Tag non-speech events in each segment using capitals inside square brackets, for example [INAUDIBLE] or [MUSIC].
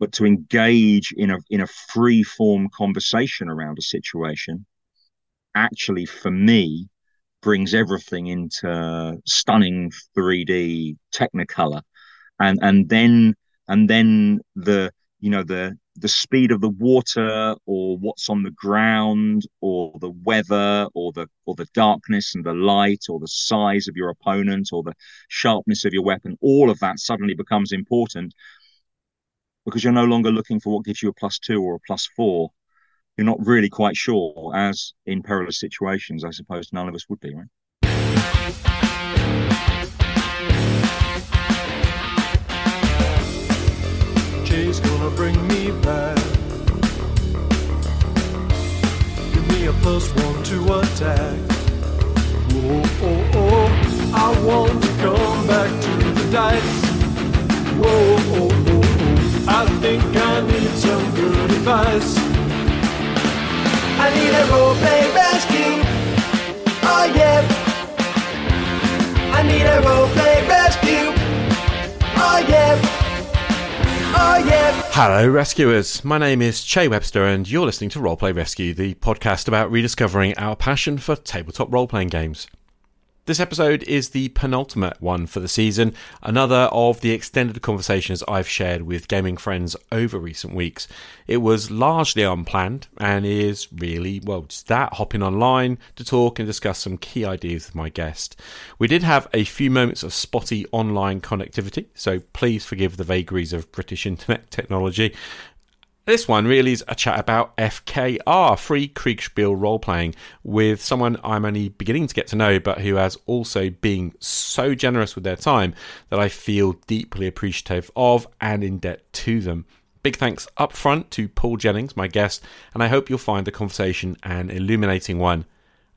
but to engage in a in a free form conversation around a situation actually for me brings everything into stunning 3D technicolor. And and then and then the you know the the speed of the water or what's on the ground or the weather or the or the darkness and the light or the size of your opponent or the sharpness of your weapon all of that suddenly becomes important because you're no longer looking for what gives you a plus 2 or a plus 4 you're not really quite sure as in perilous situations i suppose none of us would be right Jay's gonna bring me back. Give me a plus one to attack. Oh, oh, oh, I want to come back to the dice. Whoa, oh, oh, I think I need some good advice. I need a roleplay rescue. Oh yeah. I need a roleplay rescue. Oh yeah. Oh yeah. Hello, rescuers. My name is Che Webster, and you're listening to Roleplay Rescue, the podcast about rediscovering our passion for tabletop role playing games. This episode is the penultimate one for the season, another of the extended conversations I've shared with gaming friends over recent weeks. It was largely unplanned and is really, well, just that hopping online to talk and discuss some key ideas with my guest. We did have a few moments of spotty online connectivity, so please forgive the vagaries of British internet technology. This one really is a chat about FKR, free Kriegspiel role playing, with someone I'm only beginning to get to know, but who has also been so generous with their time that I feel deeply appreciative of and in debt to them. Big thanks up front to Paul Jennings, my guest, and I hope you'll find the conversation an illuminating one.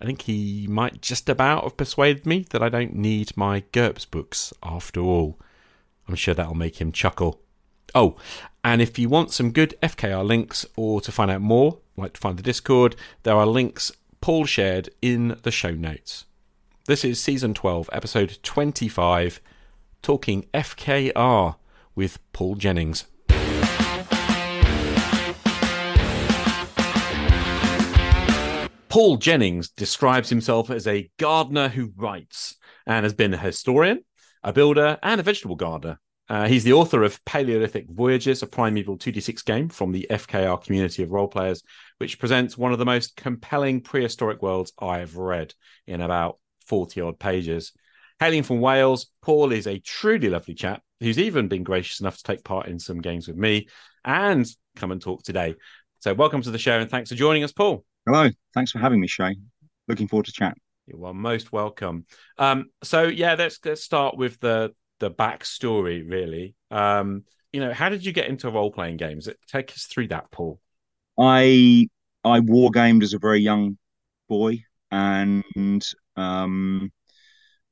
I think he might just about have persuaded me that I don't need my GURPS books after all. I'm sure that'll make him chuckle. Oh, and if you want some good FKR links or to find out more, like to find the Discord, there are links Paul shared in the show notes. This is season 12, episode 25, talking FKR with Paul Jennings. Paul Jennings describes himself as a gardener who writes and has been a historian, a builder, and a vegetable gardener. Uh, he's the author of Paleolithic Voyages, a primeval 2d6 game from the FKR community of role players, which presents one of the most compelling prehistoric worlds I have read in about 40 odd pages. Hailing from Wales, Paul is a truly lovely chap who's even been gracious enough to take part in some games with me and come and talk today. So, welcome to the show and thanks for joining us, Paul. hello thanks for having me Che looking forward to chat You are most welcome. Um, so yeah, let's let's start with the the backstory. Really, um, you know, how did you get into role playing games? Take us through that, Paul. I I war gamed as a very young boy, and um,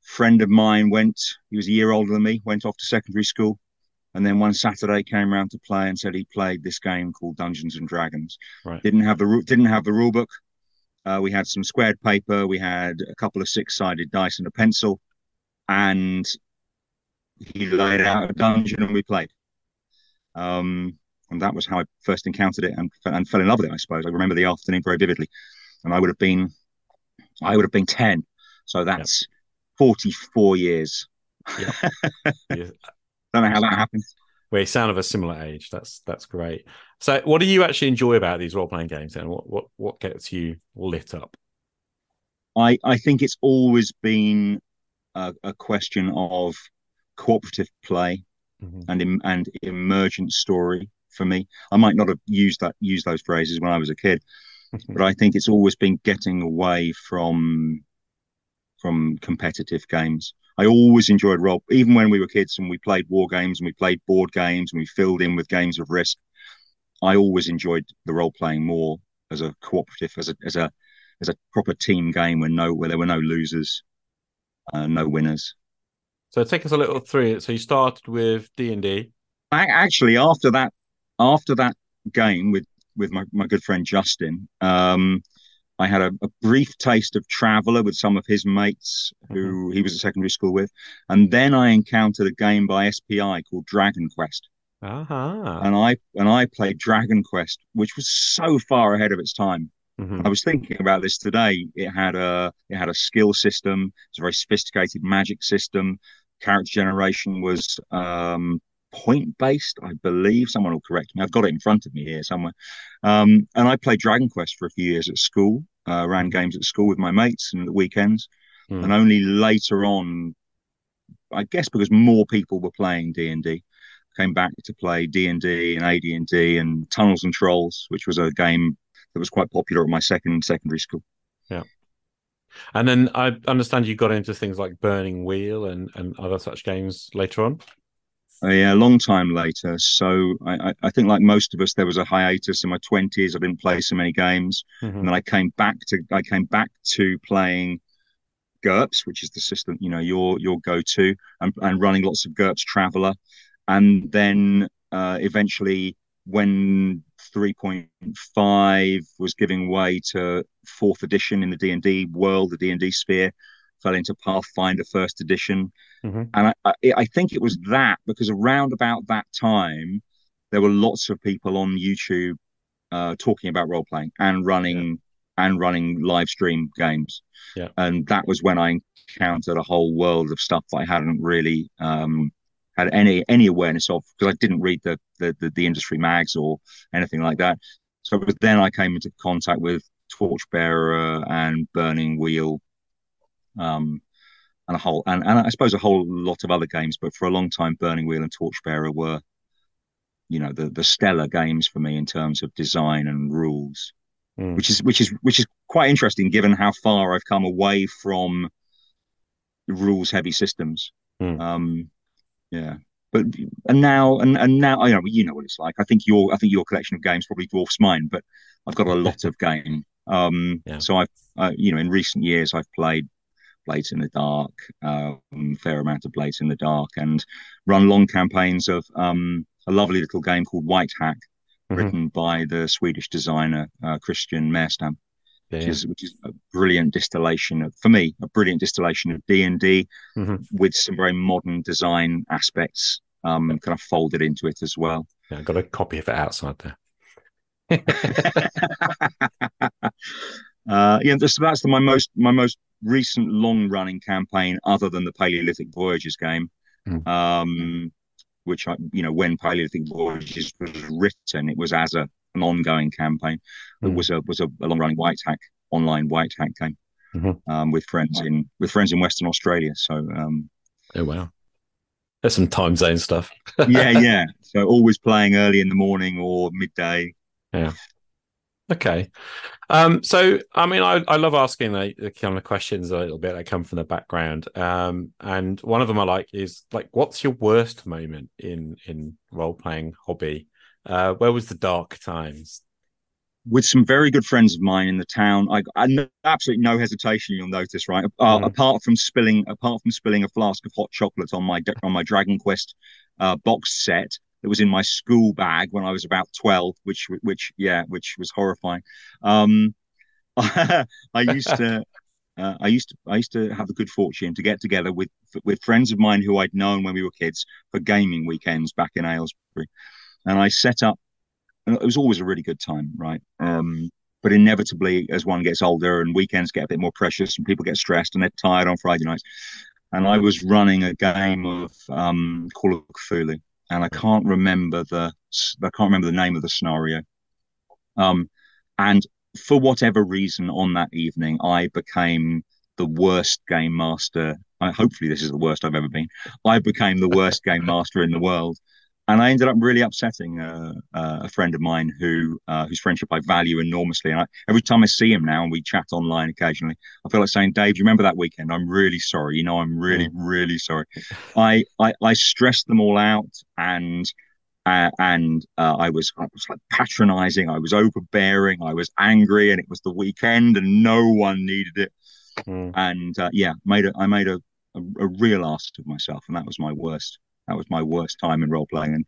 friend of mine went. He was a year older than me. Went off to secondary school, and then one Saturday came round to play and said he played this game called Dungeons and Dragons. Right. Didn't have the didn't have the rule book. Uh, we had some squared paper. We had a couple of six sided dice and a pencil, and he laid out a dungeon and we played. Um, and that was how I first encountered it and, and fell in love with it. I suppose I remember the afternoon very vividly, and I would have been, I would have been ten, so that's forty four years. [LAUGHS] Yeah. Don't know how that happened. We sound of a similar age. That's that's great. So, what do you actually enjoy about these role playing games? Then, what what what gets you lit up? I I think it's always been a, a question of cooperative play Mhm. and im- and emergent story for me. I might not have used that used those phrases when I was a kid, [LAUGHS] but I think it's always been getting away from from competitive games. I always enjoyed role, even when we were kids and we played war games and we played board games and we filled in with games of risk. I always enjoyed the role playing more as a cooperative, as a as a as a proper team game where no where there were no losers, uh, no winners. So, take us a little through it. So, you started with D and D. Actually, after that, after that game with with my, my good friend Justin, um, I had a, a brief taste of Traveller with some of his mates who he was at secondary school with, and then I encountered a game by SPI called Dragon Quest, Uh-huh. and I and I played Dragon Quest, which was so far ahead of its time. Mhm. I was thinking about this today. It had a it had a skill system. It's a very sophisticated magic system. Character generation was um, point based, I believe. Someone will correct me. I've got it in front of me here somewhere. Um, and I played Dragon Quest for a few years at school. Uh, ran games at school with my mates and the weekends. Hmm. And only later on, I guess because more people were playing D and D, came back to play D and D and AD and D and Tunnels and Trolls, which was a game that was quite popular at my second secondary school. And then I understand you got into things like Burning Wheel and, and other such games later on. Uh, yeah, a long time later. So I, I, I think, like most of us, there was a hiatus in my twenties. I didn't play so many games, Mhm. and then I came back to I came back to playing GURPS, which is the system you know your your go to, and, and running lots of GURPS Traveller, and then uh, eventually when 3.5 was giving way to fourth edition in the D and D world, the D and D sphere, fell into Pathfinder first edition, Mhm. and I, I, I think it was that because around about that time there were lots of people on YouTube uh, talking about role playing and running and running live stream games. Yeah. And that was when I encountered a whole world of stuff that I hadn't really um, had any any awareness of because I didn't read the, the the the industry mags or anything like that. So it was then I came into contact with Torchbearer and Burning Wheel, um, and a whole and, and I suppose a whole lot of other games. But for a long time, Burning Wheel and Torchbearer were, you know, the the stellar games for me in terms of design and rules Mm. which is which is which is quite interesting given how far I've come away from rules heavy systems. Hmm. Um, yeah, but and now and and now you know you know what it's like. I think your I think your collection of games probably dwarfs mine, but I've got a lot of game. Um, Yeah. so I've uh, you know in recent years I've played Blades in the Dark, um, fair amount of Blades in the Dark, and run long campaigns of um, a lovely little game called Whitehack, Mhm. written by the Swedish designer uh, Christian Mehrstam which is which is a brilliant distillation of for me a brilliant distillation of D and D Mhm. with some very modern design aspects um kind of folded into it as well. Yeah, I got a copy of it outside there. [LAUGHS] uh yeah that's that's the, my most my most recent long running campaign other than the Paleolithic Voyages game. Mm. Um which I you know when Paleolithic Voyages was written it was as a an ongoing campaign. It Mm. was a was a, a long running Whitehack online Whitehack game. Mhm. Um, with friends in with friends in Western Australia. So um, Oh wow. There's some time zone stuff. [LAUGHS] yeah, yeah. So always playing early in the morning or midday. Yeah. Okay. Um, so I mean I, I love asking the, the kind of questions a little bit that come from the background. Um, and one of them I like is like what's your worst moment in in role playing hobby? Uh, where was the dark times? With some very good friends of mine in the town, I, I no, absolutely no hesitation. You'll notice, right? Uh, Mhm. Apart from spilling, apart from spilling a flask of hot chocolate on my on my Dragon Quest uh, box set that was in my school bag when I was about twelve, which which yeah, which was horrifying. Um, [LAUGHS] I used to. Uh, I used to I used to have the good fortune to get together with with friends of mine who I'd known when we were kids for gaming weekends back in Aylesbury, and I set up. It was always a really good time, right? Um, but inevitably, as one gets older and weekends get a bit more precious, and people get stressed and they're tired on Friday nights, and I was running a game of um, Call of Cthulhu, and I can't remember the I can't remember the name of the scenario. Um, and for whatever reason, on that evening, I became the worst game master. I, hopefully, this is the worst I've ever been. I became the worst game master in the world, and I ended up really upsetting uh, uh, a friend of mine who uh, whose friendship I value enormously. And I, every time I see him now, and we chat online occasionally, I feel like saying, "Dave, do you remember that weekend? I'm really sorry. You know, I'm really, really sorry. [LAUGHS] I, I, I stressed them all out, and uh, and uh, I was I was like patronizing. I was overbearing. I was angry, and it was the weekend, and no one needed it. Mm. And uh, yeah, made a I made a, a, a real ass of myself, and that was my worst. That was my worst time in role playing, and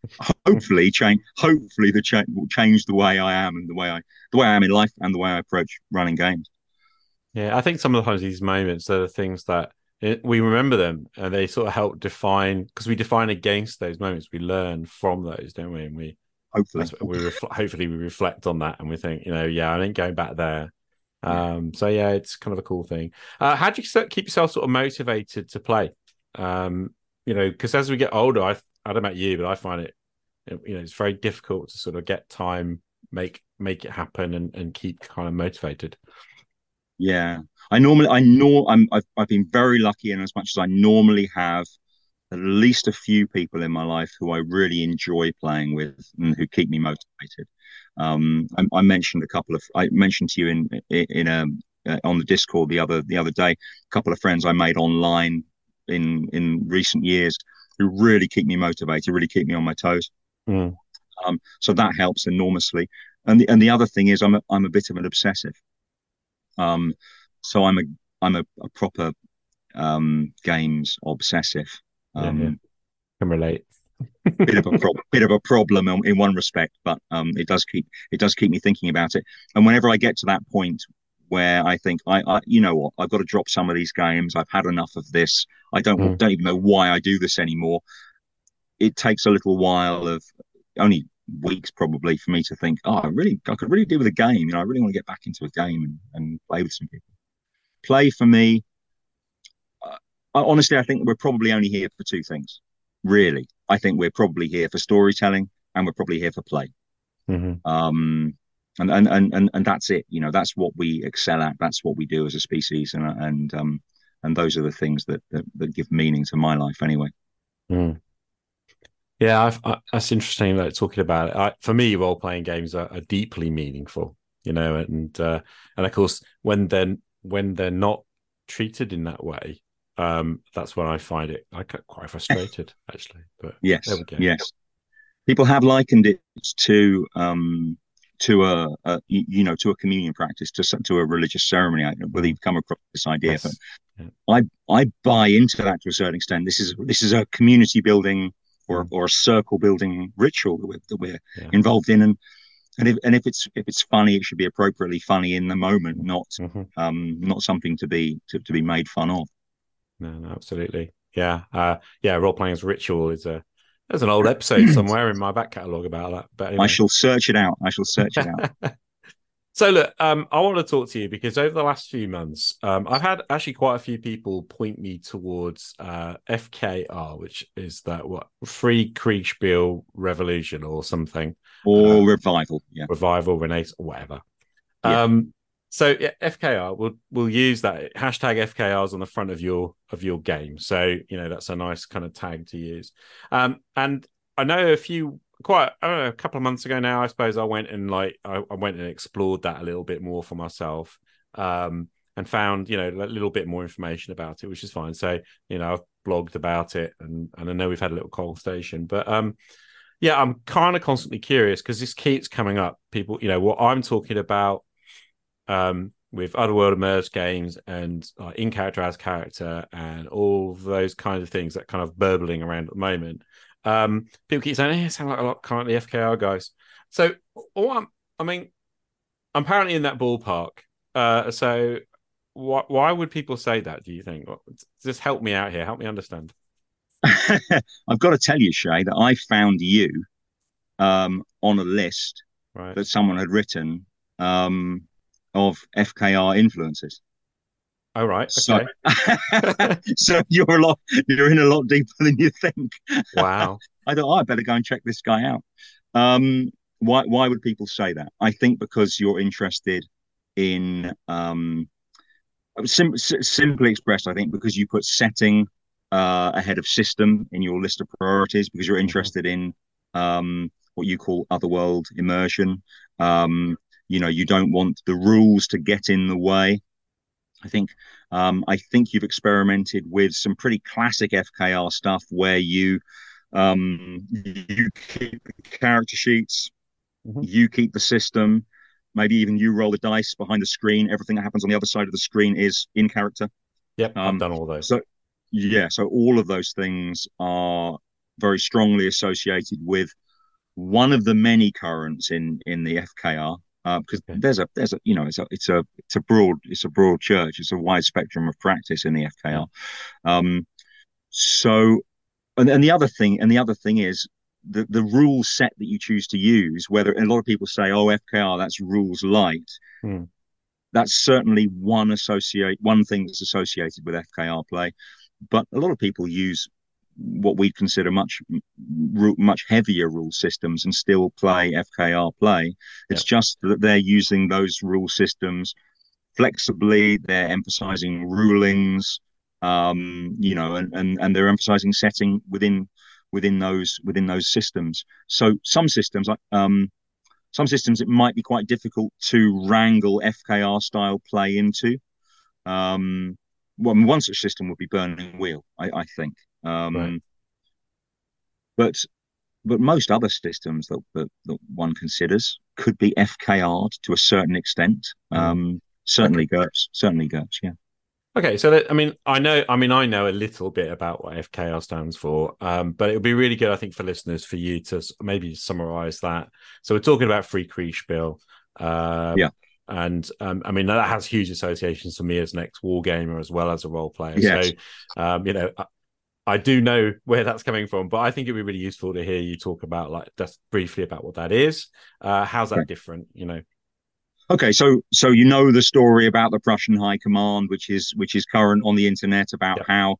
hopefully change. Hopefully the change will change the way I am and the way I the way I am in life and the way I approach running games. Yeah, I think some of the times these moments are the things that it, we remember them and they sort of help define because we define against those moments. We learn from those, don't we? And we hopefully we refl- hopefully we reflect on that and we think, you know, yeah, I ain't going back there. Um, so yeah, it's kind of a cool thing. Uh, how do you keep yourself sort of motivated to play? Um, you know, because as we get older, I I don't know about you, but I find it, you know, it's very difficult to sort of get time, make make it happen, and and keep kind of motivated. Yeah, I normally I know I'm I've, I've been very lucky in as much as I normally have at least a few people in my life who I really enjoy playing with and who keep me motivated. Um, I, I, mentioned a couple of I mentioned to you in in a uh, on the Discord the other the other day a couple of friends I made online in in recent years who really keep me motivated, really keep me on my toes. Mm. Um, so that helps enormously. And the and the other thing is I'm a, I'm a bit of an obsessive. Um, so I'm a I'm a, a proper um, games obsessive. Um, yeah, yeah. Can relate. bit of a [LAUGHS] pro- bit of a problem in, in one respect, but um, it does keep it does keep me thinking about it. And whenever I get to that point where I think I, I you know what I've got to drop some of these games. I've had enough of this. I don't mm. don't even know why I do this anymore. It takes a little while of only weeks probably for me to think, oh, I really I could really do with a game. You know, I really want to get back into a game and, and play with some people. Play for me. Uh, honestly, I think we're probably only here for two things. Really, I think we're probably here for storytelling and we're probably here for play. Mm-hmm. Um, and, and and and that's it. You know, that's what we excel at. That's what we do as a species, and and um and those are the things that that, that give meaning to my life, anyway. Mm. Yeah, I've, I, that's interesting. Like talking about it. I, for me, role playing games are, are, deeply meaningful. You know, and uh, and of course, when they're when they're not treated in that way, um, that's when I find it I get quite frustrated, [LAUGHS] actually. But yes, yes, people have likened it to um, to a, a, you know to a communion practice to to a religious ceremony. I believe you've come across this idea, yes. but yeah. I I buy into that to a certain extent. This is this is a community building or mm. or a circle building ritual that we're, that we're yeah. involved in, and and if and if it's if it's funny, it should be appropriately funny in the moment, not mm-hmm. um not something to be to, to be made fun of. No, no, absolutely. Yeah, uh, yeah. Role playing as ritual is a there's an old episode somewhere in my back catalogue about that. But anyway. I shall search it out. I shall search it out. [LAUGHS] so look, um, I want to talk to you because over the last few months, um, I've had actually quite a few people point me towards uh, FKR, which is that what Free Kriegspiel Revolution or something, or uh, revival, yeah, revival, renaissance, whatever. Yeah. Um, so FKR, we'll we'll use that hashtag FKRs on the front of your of your game. So you know that's a nice kind of tag to use. Um, and I know a few quite know a couple of months ago now. I suppose I went and like I, I went and explored that a little bit more for myself. Um, and found you know a little bit more information about it, which is fine. So you know I've blogged about it, and and I know we've had a little conversation, but um, yeah, I'm kind of constantly curious because this keeps coming up. People, you know, what I'm talking about um, with Otherworld Emerge games and uh, in character as character and all those kinds of things that kind of burbling around at the moment. Um, people keep saying, "Hey, sound like a lot currently FKR guys." So, all i mean, I'm apparently in that ballpark. Uh, so, wh- why would people say that? Do you think? Just help me out here. Help me understand. [LAUGHS] I've got to tell you, Che, that I found you um, on a list right. that someone had written um, of FKR influences. All right. Okay. So, [LAUGHS] so you're a lot you're in a lot deeper than you think. Wow. [LAUGHS] I thought oh, I better go and check this guy out. Um, why why would people say that? I think because you're interested in um, sim- simply expressed, I think because you put setting uh, ahead of system in your list of priorities because you're mm-hmm. interested in um, what you call otherworld immersion. Um, you know you don't want the rules to get in the way. I think um, i think you've experimented with some pretty classic fkr stuff where you um, you keep the character sheets mm-hmm. you keep the system maybe even you roll the dice behind the screen. Everything that happens on the other side of the screen is in character. Yep um, i've done all those. so yeah so all of those things are very strongly associated with one of the many currents in in the fkr because Okay. there's a there's a you know it's a it's a it's a broad it's a broad church. It's a wide spectrum of practice in the FKR. Um, so, and, and the other thing and the other thing is the the rule set that you choose to use. Whether a lot of people say, "Oh, FKR, that's rules light." Hmm. That's certainly one associate one thing that's associated with FKR play, but a lot of people use what we'd consider much much heavier rule systems and still play FKR play. It's just that they're using those rule systems flexibly. They're emphasizing rulings, um, you know, and, and and they're emphasizing setting within within those within those systems. So some systems, like um, some systems, it might be quite difficult to wrangle FKR style play into. Um, well, one such system would be Burning Wheel, I, I think. Um, Right. But but most other systems that, that that one considers could be FKR'd to a certain extent. Um, certainly GURPS, certainly GURPS, yeah. Okay, so that, I mean, I know, I mean, I know a little bit about what FKR stands for, um, but it would be really good, I think, for listeners for you to maybe summarize that. So we're talking about free Kriegspiel. Uh, Yeah. And um, I mean, that has huge associations for me as an ex war gamer as well as a role player. Yes. So, um, you know, I, do know where that's coming from, but I think it'd be really useful to hear you talk about, like, just briefly about what that is. Uh, how's that Right. different? You know, Okay, so so you know the story about the Prussian High Command, which is which is current on the internet about Yeah. how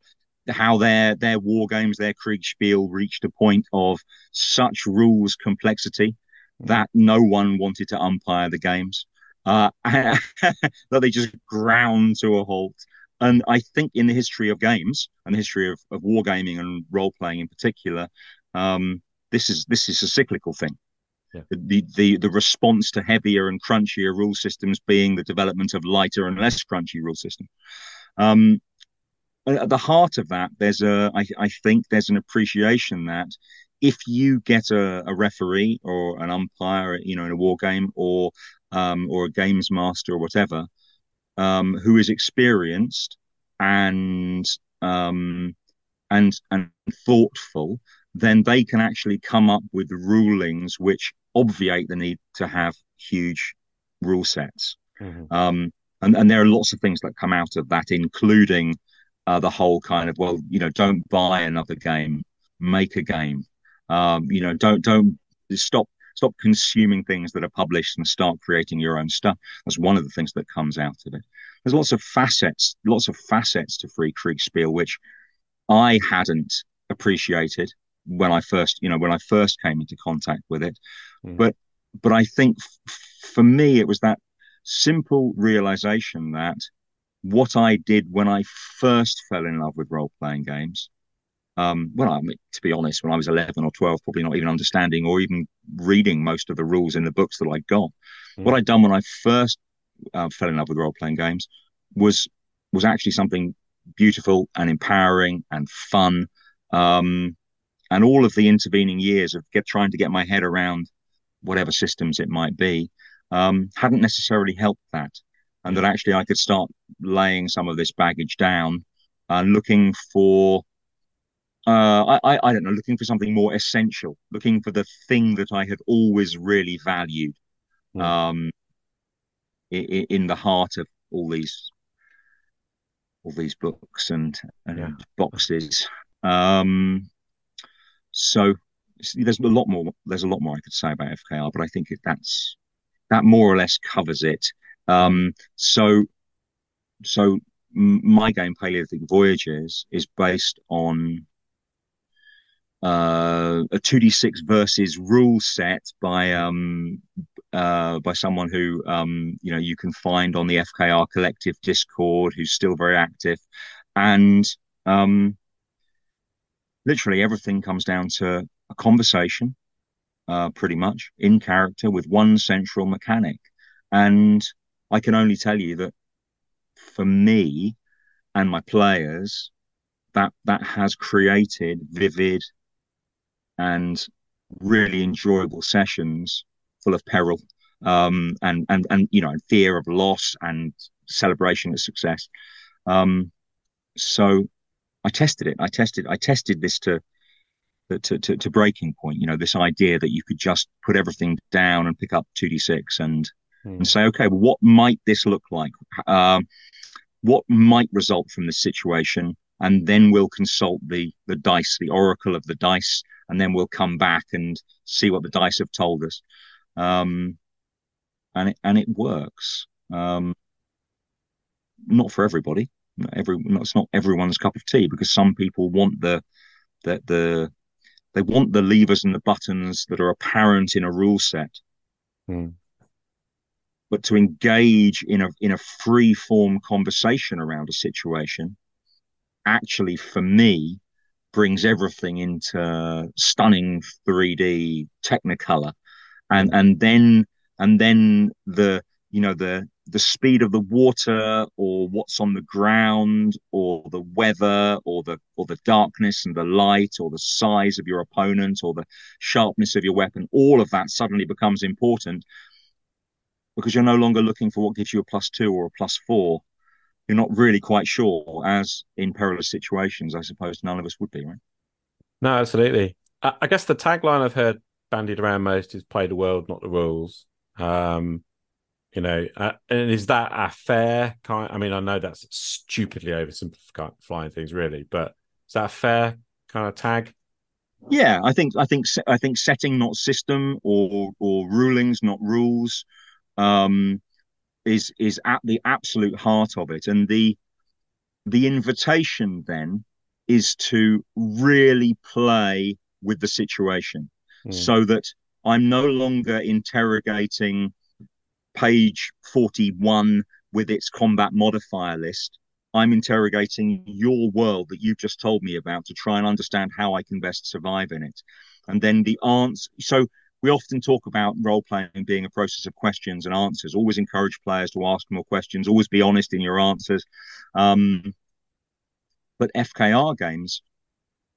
how their their war games, their Kriegspiel reached a point of such rules complexity that no one wanted to umpire the games, uh, [LAUGHS] that they just ground to a halt. And I think in the history of games and the history of, of wargaming and role playing in particular, um, this is this is a cyclical thing the, the the response to heavier and crunchier rule systems being the development of lighter and less crunchy rule system. Um, at the heart of that, there's a I, I think there's an appreciation that if you get a, a referee or an umpire, you know, in a war game or um, or a games master or whatever, um, who is experienced and um, and and thoughtful, then they can actually come up with rulings which obviate the need to have huge rule sets. Mhm. Um, and, and there are lots of things that come out of that, including uh, the whole kind of well, you know, don't buy another game, make a game. Um, you know, don't don't stop stop consuming things that are published and start creating your own stuff. That's one of the things that comes out of it. There's lots of facets, lots of facets to Free Kriegspiel, which I hadn't appreciated when I first, you know, when I first came into contact with it. Mm. But but I think f- for me it was that simple realization that what I did when I first fell in love with role playing games. Um, well, I mean, to be honest, when I was 11 or 12, probably not even understanding or even reading most of the rules in the books that I got. Mm. What I'd done when I first uh, fell in love with role playing games was was actually something beautiful and empowering and fun. Um, and all of the intervening years of get trying to get my head around whatever systems it might be um, hadn't necessarily helped that, and that actually I could start laying some of this baggage down and looking for. Uh, I, I don't know, looking for something more essential, looking for the thing that I had always really valued, Mm. um, in, in the heart of all these all these books and, and Yeah. boxes. Um, so there's a lot more. There's a lot more I could say about FKR, but I think it, that's that more or less covers it. Um, so, so m- my game Paleolithic Voyages is based on uh, a two d six versus rule set by um, uh, by someone who um, you know you can find on the FKR Collective Discord, who's still very active, and um, literally everything comes down to a conversation, uh, pretty much in character with one central mechanic, and I can only tell you that for me and my players, that that has created vivid and really enjoyable sessions full of peril um, and and and you know and fear of loss and celebration of success. Um, so I tested it. I tested. I tested this to, to to to breaking point. You know, this idea that you could just put everything down and pick up two d six and Hmm. and say, okay, well, what might this look like? Um, what might result from this situation? And then we'll consult the the dice, the oracle of the dice, and then we'll come back and see what the dice have told us. Um, and it and it works. Um, not for everybody. Not every it's not everyone's cup of tea because some people want the the the they want the levers and the buttons that are apparent in a rule set Hmm. but to engage in a in a free form conversation around a situation actually for me brings everything into stunning 3D technicolor. And and then and then the you know the the speed of the water or what's on the ground or the weather or the or the darkness and the light or the size of your opponent or the sharpness of your weapon all of that suddenly becomes important because you're no longer looking for what gives you a plus two or a plus four you're not really quite sure as in perilous situations i suppose none of us would be right No, absolutely. I, I guess the tagline I've heard bandied around most is "Play the world, not the rules." Um, you know, uh, and is that a fair kind? I mean, I know that's stupidly oversimplifying things, really, but is that a fair kind of tag? Yeah, I think I think I think setting not system or or rulings not rules um, is is at the absolute heart of it, and the the invitation then is to really play with the situation, Mm. so that I'm no longer interrogating page forty one with its combat modifier list. I'm interrogating your world that you've just told me about to try and understand how I can best survive in it. And then the answer. So we often talk about role playing being a process of questions and answers. Always encourage players to ask more questions. Always be honest in your answers. Um, but FKR games,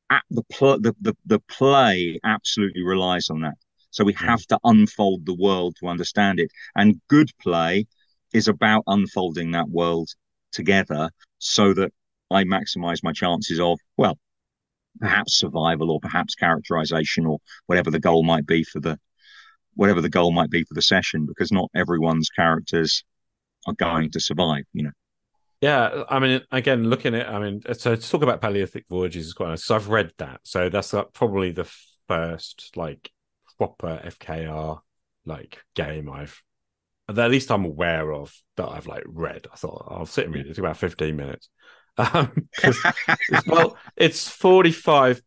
at the, pl- the the the play absolutely relies on that. So we have to unfold the world to understand it. And good play is about unfolding that world together so that I maximize my chances of, well, perhaps survival or perhaps characterization or whatever the goal might be for the whatever the goal might be for the session, because not everyone's characters are going to survive, you know. Yeah, I mean, again, looking at, I mean, so to talk about Paleolithic Voyages is quite nice. So I've read that, so that's like probably the first like proper FKR like game I've that at least I'm aware of that I've like read. I thought oh, I'll sit and read it. It's about 15 minutes. Um, [LAUGHS] well, it's 45,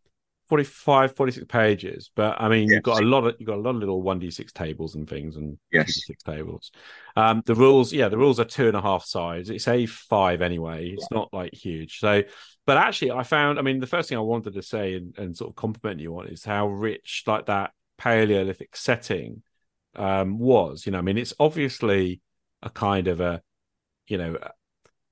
45, 46 pages, but I mean, Yes. you've got a lot of you've got a lot of little one d six tables and things and Yes. 2d6 tables. Um, the rules, yeah, the rules are two and a half sides. It's a five anyway. It's not like huge. So, but actually, I found, I mean, the first thing I wanted to say and, and sort of compliment you on is how rich like that Paleolithic setting um, was. You know, I mean, it's obviously a kind of a, you know,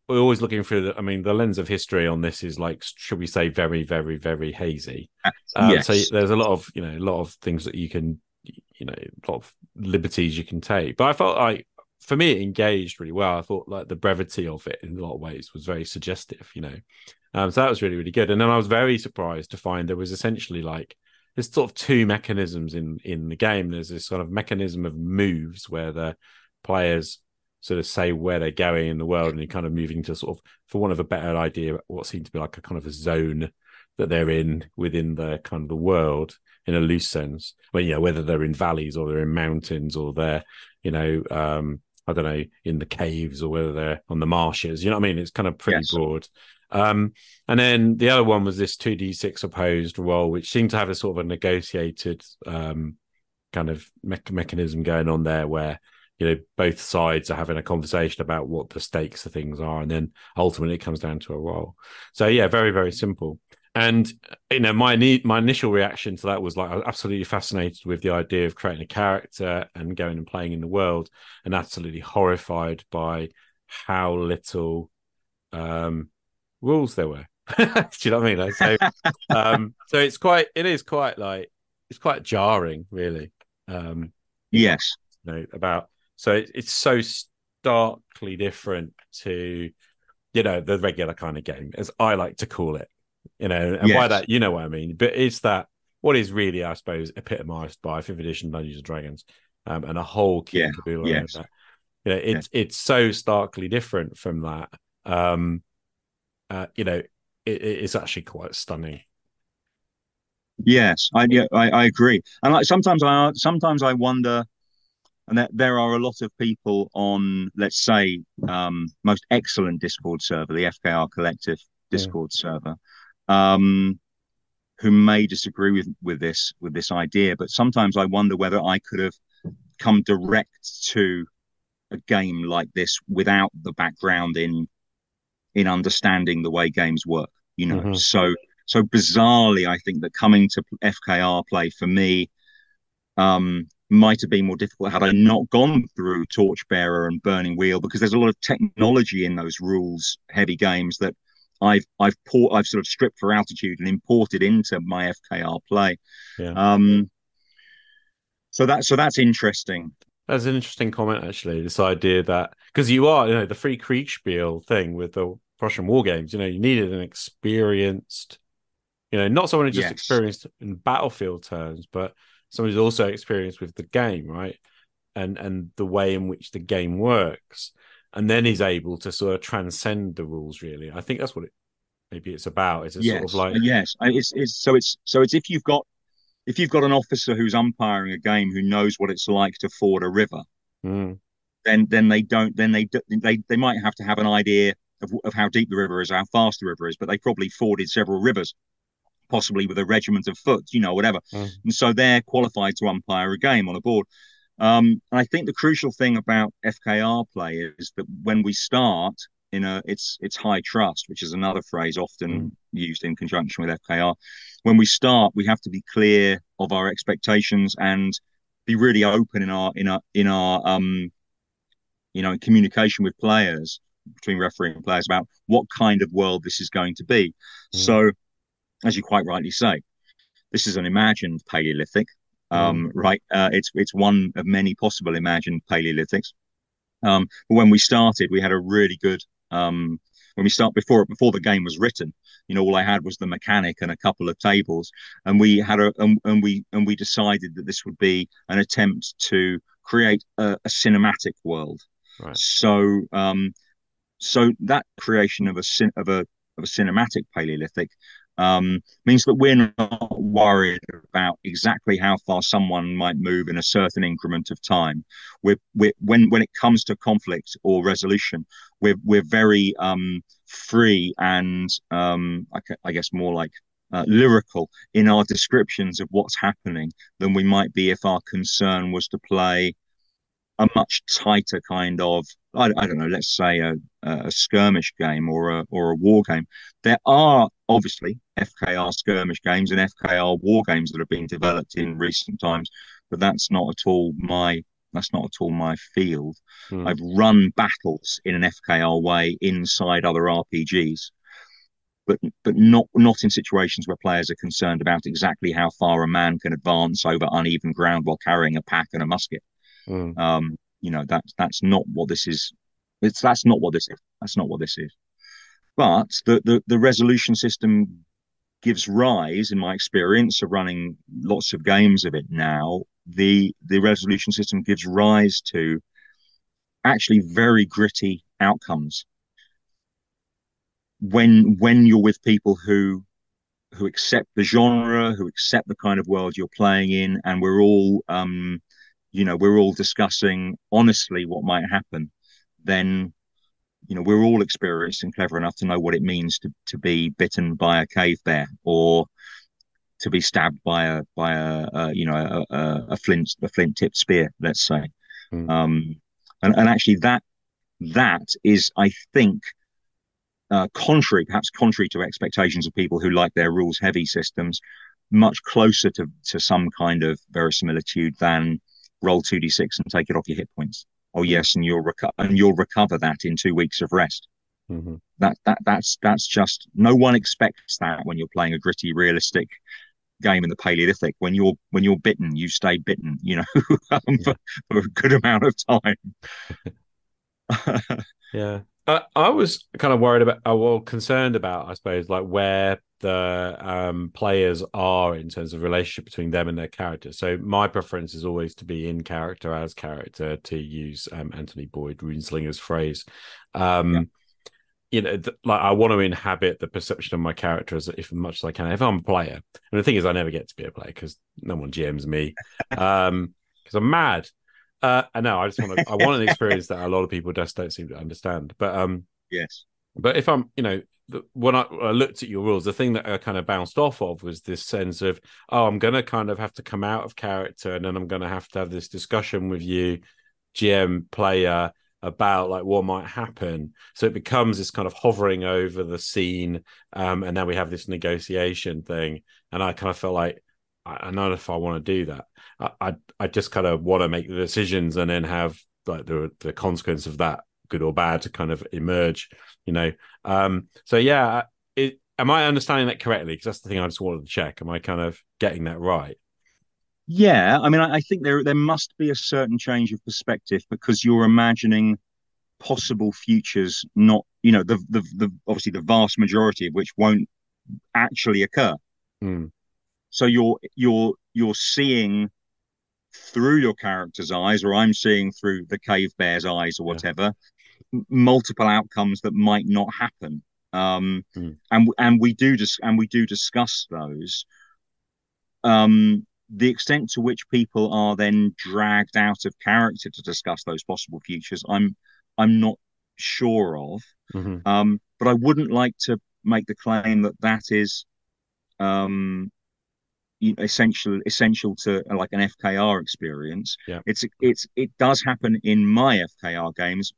we're always looking through the, I mean, the lens of history on this is like, should we say, very, very, very hazy. Um, yes. So there's a lot of, you know, a lot of things that you can, you know, a lot of liberties you can take. But I felt like, for me, it engaged really well. I thought like the brevity of it in a lot of ways was very suggestive, you know. Um, so that was really, really good. And then I was very surprised to find there was essentially like there's sort of two mechanisms in in the game. There's this sort of mechanism of moves where the players sort of say where they're going in the world and you're kind of moving to sort of, for one of a better idea, what seemed to be like a kind of a zone that they're in within the kind of the world in a loose sense. Well, you know, whether they're in valleys or they're in mountains or they're, you know, um, I don't know, in the caves or whether they're on the marshes. You know what I mean? It's kind of pretty Yes. broad. Um, and then the other one was this 2d6 opposed roll, which seemed to have a sort of a negotiated um, kind of me- mechanism going on there where, you know, both sides are having a conversation about what the stakes of things are. And then ultimately it comes down to a roll. So, yeah, very, very simple. And you know, my my initial reaction to that was like I was absolutely fascinated with the idea of creating a character and going and playing in the world, and absolutely horrified by how little um, rules there were. [LAUGHS] Do you know what I mean? Like, so, um, so it's quite, it is quite like it's quite jarring, really. Um, Yes. you know, about so it, it's so starkly different to you know the regular kind of game, as I like to call it. You know, and by that you know what I mean. But it's that what is really, I suppose, epitomized by fifth edition Dungeons and Dragons, um, and a whole kit Yeah, caboodle yes. that. You know, it's it's so starkly different from that. Um, uh, you know, it, it's actually quite stunning. Yes, I yeah, I, I agree. And like sometimes I sometimes I wonder, and there, there are a lot of people on, let's say, um, most excellent Discord server, the FKR Collective Discord yeah. server, um, who may disagree with with this with this idea. But sometimes I wonder whether I could have come direct to a game like this without the background in in understanding the way games work. You know, mm-hmm. so so bizarrely, I think that coming to FKR play for me um, might have been more difficult had I not gone through Torchbearer and Burning Wheel because there's a lot of technology in those rules heavy games that I've I've port I've sort of stripped for altitude and imported into my FKR play. Yeah. Um, so that so that's interesting. That's an interesting comment, actually. This idea that because you are, you know, the free Kriegspiel thing with the Prussian war games, you know, you needed an experienced you know, not someone who just yes. experienced in battlefield terms, but someone who's also experienced with the game, right? And and the way in which the game works. And then is able to sort of transcend the rules, really. I think that's what it maybe it's about. It's a yes. sort of like Yes. It's it's so it's so it's if you've got if you've got an officer who's umpiring a game who knows what it's like to ford a river, mm. then then they don't then they they they might have to have an idea of, of how deep the river is, how fast the river is, but they probably forded several rivers possibly with a regiment of foot, you know, whatever. Mm. And so they're qualified to umpire a game on a board. Um, and I think the crucial thing about FKR play is that when we start in a, it's it's high trust, which is another phrase often mm. used in conjunction with FKR. When we start, we have to be clear of our expectations and be really open in our in our in our um, you know, communication with players between referee and players about what kind of world this is going to be. Mm. So as you quite rightly say, this is an imagined Paleolithic, um, mm. right? Uh, it's it's one of many possible imagined Paleolithics. Um, but when we started, we had a really good um, when we start before before the game was written. You know, all I had was the mechanic and a couple of tables, and we had a and, and we and we decided that this would be an attempt to create a, a cinematic world. Right. So, um, so that creation of a of a of a cinematic Paleolithic um, means that we're not worried about exactly how far someone might move in a certain increment of time. We're, we're when when it comes to conflict or resolution, we're we're very um, free and um, I, I, guess more like uh, lyrical in our descriptions of what's happening than we might be if our concern was to play a much tighter kind of I, I don't know, let's say a, a skirmish game or a or a war game. There are obviously FKR skirmish games and FKR war games that have been developed in recent times, but that's not at all my that's not at all my field. Hmm. I've run battles in an FKR way inside other RPGs, but but not not in situations where players are concerned about exactly how far a man can advance over uneven ground while carrying a pack and a musket. Mm. Um, you know that's that's not what this is. It's that's not what this is. That's not what this is. But the the, the resolution system gives rise, in my experience of running lots of games of it now, the the resolution system gives rise to actually very gritty outcomes when when you're with people who who accept the genre, who accept the kind of world you're playing in, and we're all um, you know we're all discussing honestly what might happen then you know we're all experienced and clever enough to know what it means to, to be bitten by a cave bear or to be stabbed by a by a, a you know a, a, flint a flint tipped spear let's say mm. um and, and actually that that is i think uh, contrary perhaps contrary to expectations of people who like their rules heavy systems much closer to to some kind of verisimilitude than roll 2d6 and take it off your hit points. Oh yes, and you'll recover and you'll recover that in two weeks of rest. Mm-hmm. That that that's that's just no one expects that when you're playing a gritty, realistic game in the Paleolithic. When you're when you're bitten, you stay bitten. You know, um, [LAUGHS] yeah. for, for, a good amount of time. [LAUGHS] [LAUGHS] yeah, I, I was kind of worried about, well, concerned about, I suppose, like where the um, players are in terms of relationship between them and their character. So my preference is always to be in character as character, to use um, Anthony Boyd Runeslinger's phrase. Um, yeah. You know, th- like I want to inhabit the perception of my character as if much as I can. If I'm a player, and the thing is, I never get to be a player because no one GMs me, um, because I'm mad. Uh, know. I just want to. I want an [LAUGHS] experience that a lot of people just don't seem to understand. But um, yes. But if I'm, you know, when I, I, looked at your rules, the thing that I kind of bounced off of was this sense of, oh, I'm going to kind of have to come out of character, and then I'm going to have to have this discussion with you, GM player, about like what might happen. So it becomes this kind of hovering over the scene, um, and now we have this negotiation thing, and I kind of felt like I, I don't know if I want to do that. I I just kind of want to make the decisions and then have like the the consequence of that, good or bad, to kind of emerge. You know. Um. So yeah. It, am I understanding that correctly? Because that's the thing I just wanted to check. Am I kind of getting that right? Yeah, I mean, I, I think there there must be a certain change of perspective because you're imagining possible futures, not you know the the, the obviously the vast majority of which won't actually occur. Mm. So you're you're you're seeing through your character's eyes, or I'm seeing through the cave bear's eyes, or whatever, yeah. multiple outcomes that might not happen. Um, mm. and and we do dis- and we do discuss those. Um, the extent to which people are then dragged out of character to discuss those possible futures, I'm I'm not sure of. Mm-hmm. Um, but I wouldn't like to make the claim that that is um, essential essential to uh, like an FKR experience. Yeah. It's it's it does happen in my FKR games,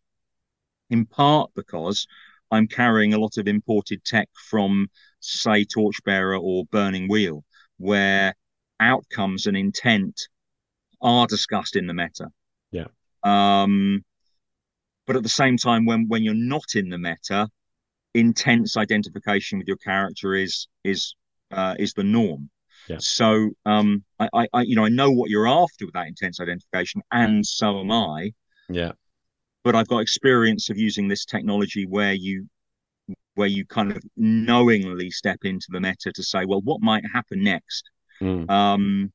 in part because I'm carrying a lot of imported tech from say Torchbearer or Burning Wheel, where outcomes and intent are discussed in the meta. Yeah. Um, but at the same time, when when you're not in the meta, intense identification with your character is is uh, is the norm. Yeah. So um, I, I, you know, I know what you're after with that intense identification, and so am I. Yeah. But I've got experience of using this technology where you, where you kind of knowingly step into the meta to say, well, what might happen next? Mm. Um,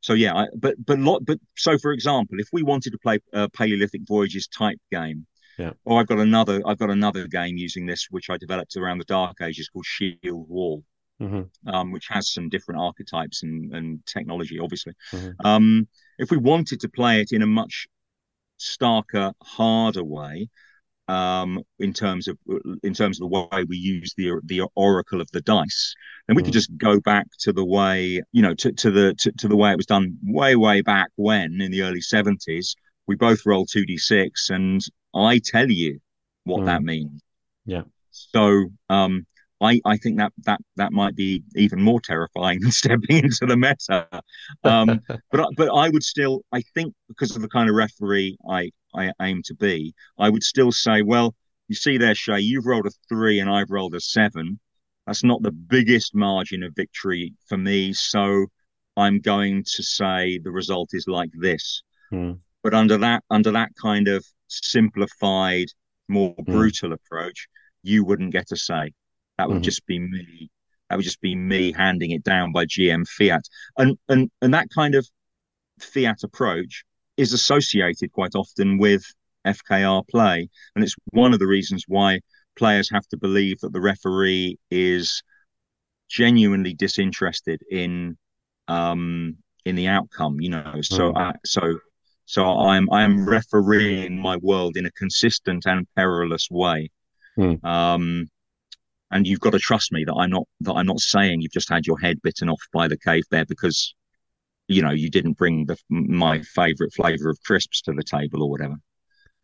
so yeah, I, but but lot, but so for example, if we wanted to play a Paleolithic Voyages type game, yeah. Or I've got another I've got another game using this which I developed around the Dark Ages called Shield Wall mm-hmm. um, which has some different archetypes and, and technology, obviously. Mm-hmm. Um, if we wanted to play it in a much starker, harder way, um, in terms of in terms of the way we use the the oracle of the dice, then we mm. could just go back to the way you know to, to the to, to the way it was done way way back when in the early seventies. We both roll two d six, and I tell you what mm. that means. Yeah. So um, I, I think that that that might be even more terrifying [LAUGHS] than stepping into the meta. Um, [LAUGHS] but but I would still I think because of the kind of referee I I aim to be, I would still say, well, you see there, Che, you've rolled a three and I've rolled a seven. That's not the biggest margin of victory for me, so I'm going to say the result is like this. Hmm. But under that under that kind of simplified, more hmm. brutal approach, you wouldn't get a say. That would mm-hmm. just be me. That would just be me handing it down by GM fiat. And and and that kind of fiat approach is associated quite often with FKR play, and it's one of the reasons why players have to believe that the referee is genuinely disinterested in um, in the outcome. You know, so mm. so so I'm I'm refereeing my world in a consistent and perilous way. Mm. Um, and you've got to trust me that I'm not that I'm not saying you've just had your head bitten off by the cave bear because you know you didn't bring the my favorite flavor of crisps to the table or whatever.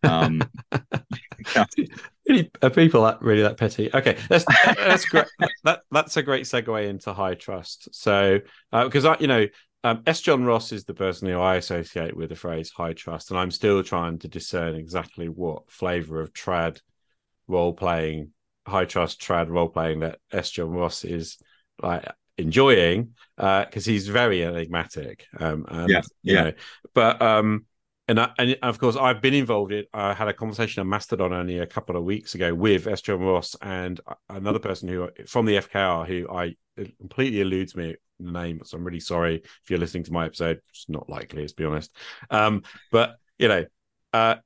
Um, [LAUGHS] really, are people that really that petty? Okay, that's that's great. that that's a great segue into high trust. So because uh, I, you know, um, S. John Ross is the person who I associate with the phrase high trust, and I'm still trying to discern exactly what flavor of trad role playing high trust trad role playing that S. John Ross is like enjoying uh, because uh, he's very enigmatic. Um, and, yeah, yeah. Know, but um, and, I, and of course, I've been involved in. I had a conversation on Mastodon only a couple of weeks ago with S. John Ross and another person who from the FKR who I completely eludes me the name. So I'm really sorry if you're listening to my episode. It's not likely, let's be honest. Um, but you know, uh,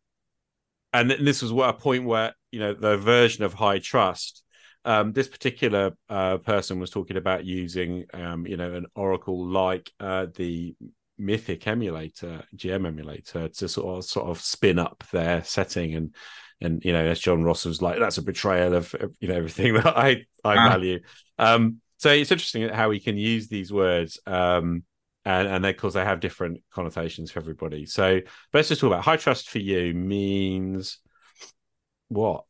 and this was what a point where you know the version of high trust. Um, this particular uh, person was talking about using, um, you know, an Oracle like uh, the Mythic emulator, GM emulator, to sort of sort of spin up their setting and and you know, S. John Ross was like, that's a betrayal of, of you know everything that I I ah. value. Um, so it's interesting how we can use these words, um, and and of course they have different connotations for everybody. So, but let's just talk about high trust for you means what?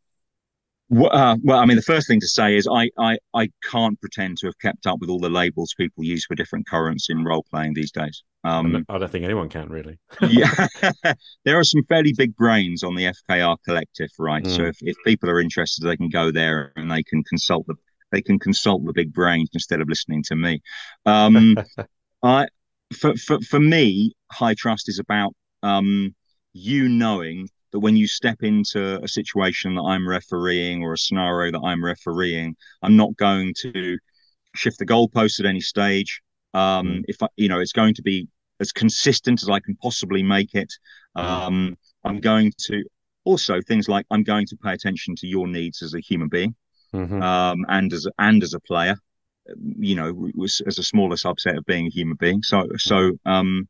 Well, uh, well, I mean, the first thing to say is I, I, I can't pretend to have kept up with all the labels people use for different currents in role playing these days. Um, I don't think anyone can really. [LAUGHS] yeah, [LAUGHS] there are some fairly big brains on the FKR collective, right? Mm. So if, if people are interested, they can go there and they can consult the they can consult the big brains instead of listening to me. Um, [LAUGHS] I for, for for me, high trust is about um, you knowing that when you step into a situation that I'm refereeing or a scenario that I'm refereeing, I'm not going to shift the goalposts at any stage. Um, mm. If I, you know, it's going to be as consistent as I can possibly make it. Mm. Um, I'm going to also things like I'm going to pay attention to your needs as a human being, mm-hmm. um, and as and as a player. You know, as a smaller subset of being a human being. So so. Um,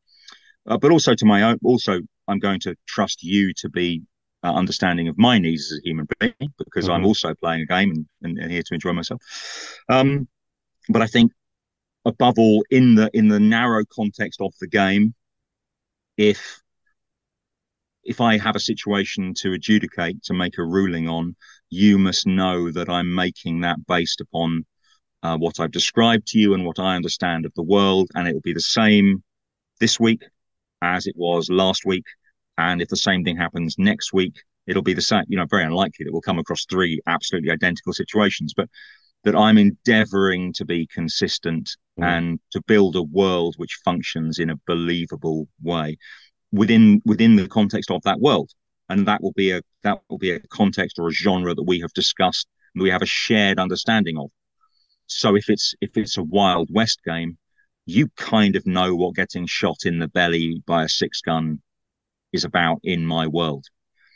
uh, but also to my own also I'm going to trust you to be uh, understanding of my needs as a human being because mm-hmm. I'm also playing a game and, and, and, here to enjoy myself. Um, but I think above all, in the in the narrow context of the game, if if I have a situation to adjudicate to make a ruling on, you must know that I'm making that based upon uh, what I've described to you and what I understand of the world, and it will be the same this week as it was last week. And if the same thing happens next week, it'll be the same. You know, very unlikely that we'll come across three absolutely identical situations, but that I'm endeavoring to be consistent mm. and to build a world which functions in a believable way within within the context of that world. And that will be a that will be a context or a genre that we have discussed and we have a shared understanding of. So if it's if it's a Wild West game, you kind of know what getting shot in the belly by a six gun is about in my world.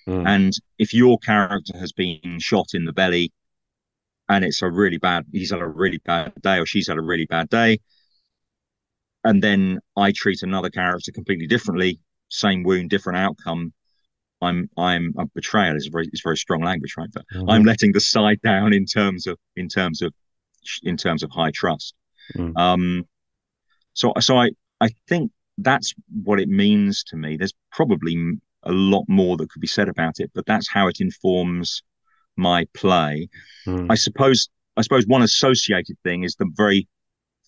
Mm. And if your character has been shot in the belly and it's a really bad, he's had a really bad day or she's had a really bad day, and then I treat another character completely differently, same wound, different outcome. I'm I'm a betrayal is very it's very strong language, right? But mm-hmm. I'm letting the side down in terms of in terms of in terms of high trust. Mm. Um, so, so I, I think that's what it means to me. There's probably a lot more that could be said about it, but that's how it informs my play. Mm. I suppose, I suppose one associated thing is the very,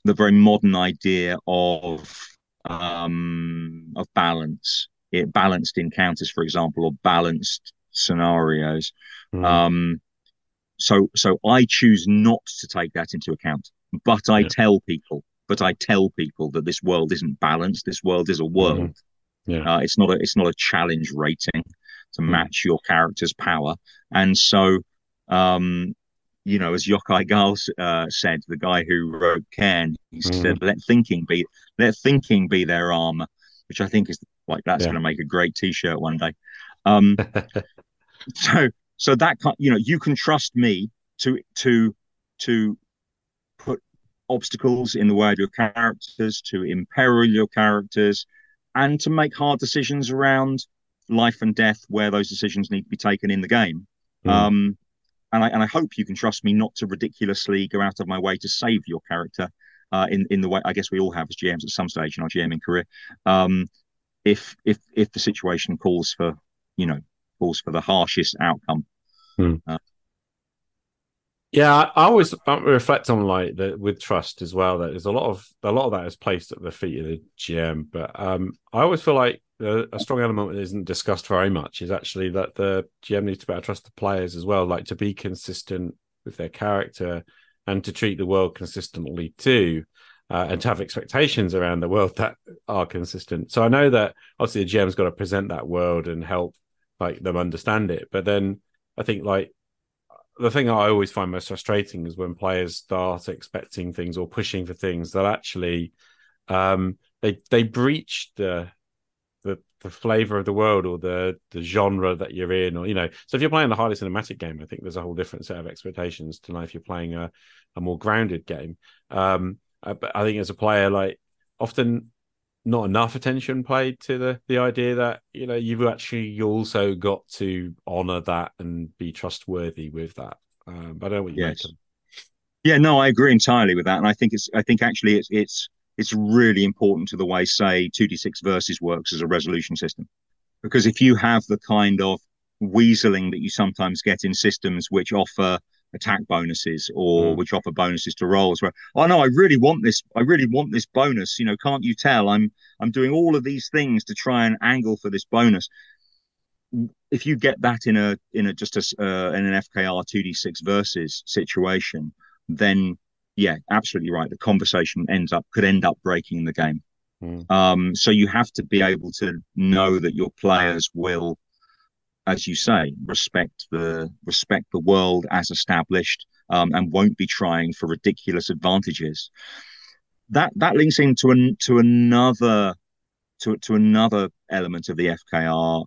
the very modern idea of um, of balance, it balanced encounters, for example, or balanced scenarios. Mm. Um, so, so I choose not to take that into account, but I yeah. tell people but I tell people that this world isn't balanced. This world is a world. Mm-hmm. Yeah. Uh, it's not a it's not a challenge rating to mm. match your character's power. And so, um, you know, as Yochai Gals uh, said, the guy who wrote Cairn, he mm. said, "Let thinking be let thinking be their armor," which I think is like that's yeah. going to make a great T-shirt one day. Um, [LAUGHS] so so that you know you can trust me to to to put obstacles in the way of your characters, to imperil your characters, and to make hard decisions around life and death where those decisions need to be taken in the game. Mm. Um, and I and I hope you can trust me not to ridiculously go out of my way to save your character uh, in in the way I guess we all have as GMs at some stage in our GMing career. Um, if if if the situation calls for you know calls for the harshest outcome. Mm. Uh, yeah, I always reflect on like that with trust as well. That there's a lot of a lot of that is placed at the feet of the GM, but um, I always feel like a strong element that isn't discussed very much is actually that the GM needs to better trust the players as well, like to be consistent with their character and to treat the world consistently too. uh, and to have expectations around the world that are consistent. So I know that obviously the GM's got to present that world and help like them understand it. But then I think like the thing I always find most frustrating is when players start expecting things or pushing for things that actually um, they they breach the the the flavor of the world or the the genre that you're in or you know so if you're playing a highly cinematic game i think there's a whole different set of expectations to know if you're playing a, a more grounded game um but I think as a player, like often not enough attention played to the the idea that you know you've actually you also got to honor that and be trustworthy with that. Um, I don't know what you yes. make. Yeah, no, I agree entirely with that, and I think it's I think actually it's it's it's really important to the way say two d six versus works as a resolution system, because if you have the kind of weaseling that you sometimes get in systems which offer attack bonuses or mm. which offer bonuses to rolls where oh no i really want this i really want this bonus you know can't you tell i'm i'm doing all of these things to try and angle for this bonus if you get that in a in a just a uh, in an fkr 2d6 versus situation then yeah absolutely right the conversation ends up could end up breaking the game mm. um so you have to be able to know that your players will as you say, respect the respect the world as established um, and won't be trying for ridiculous advantages. That that links into an, to another to to another element of the FKR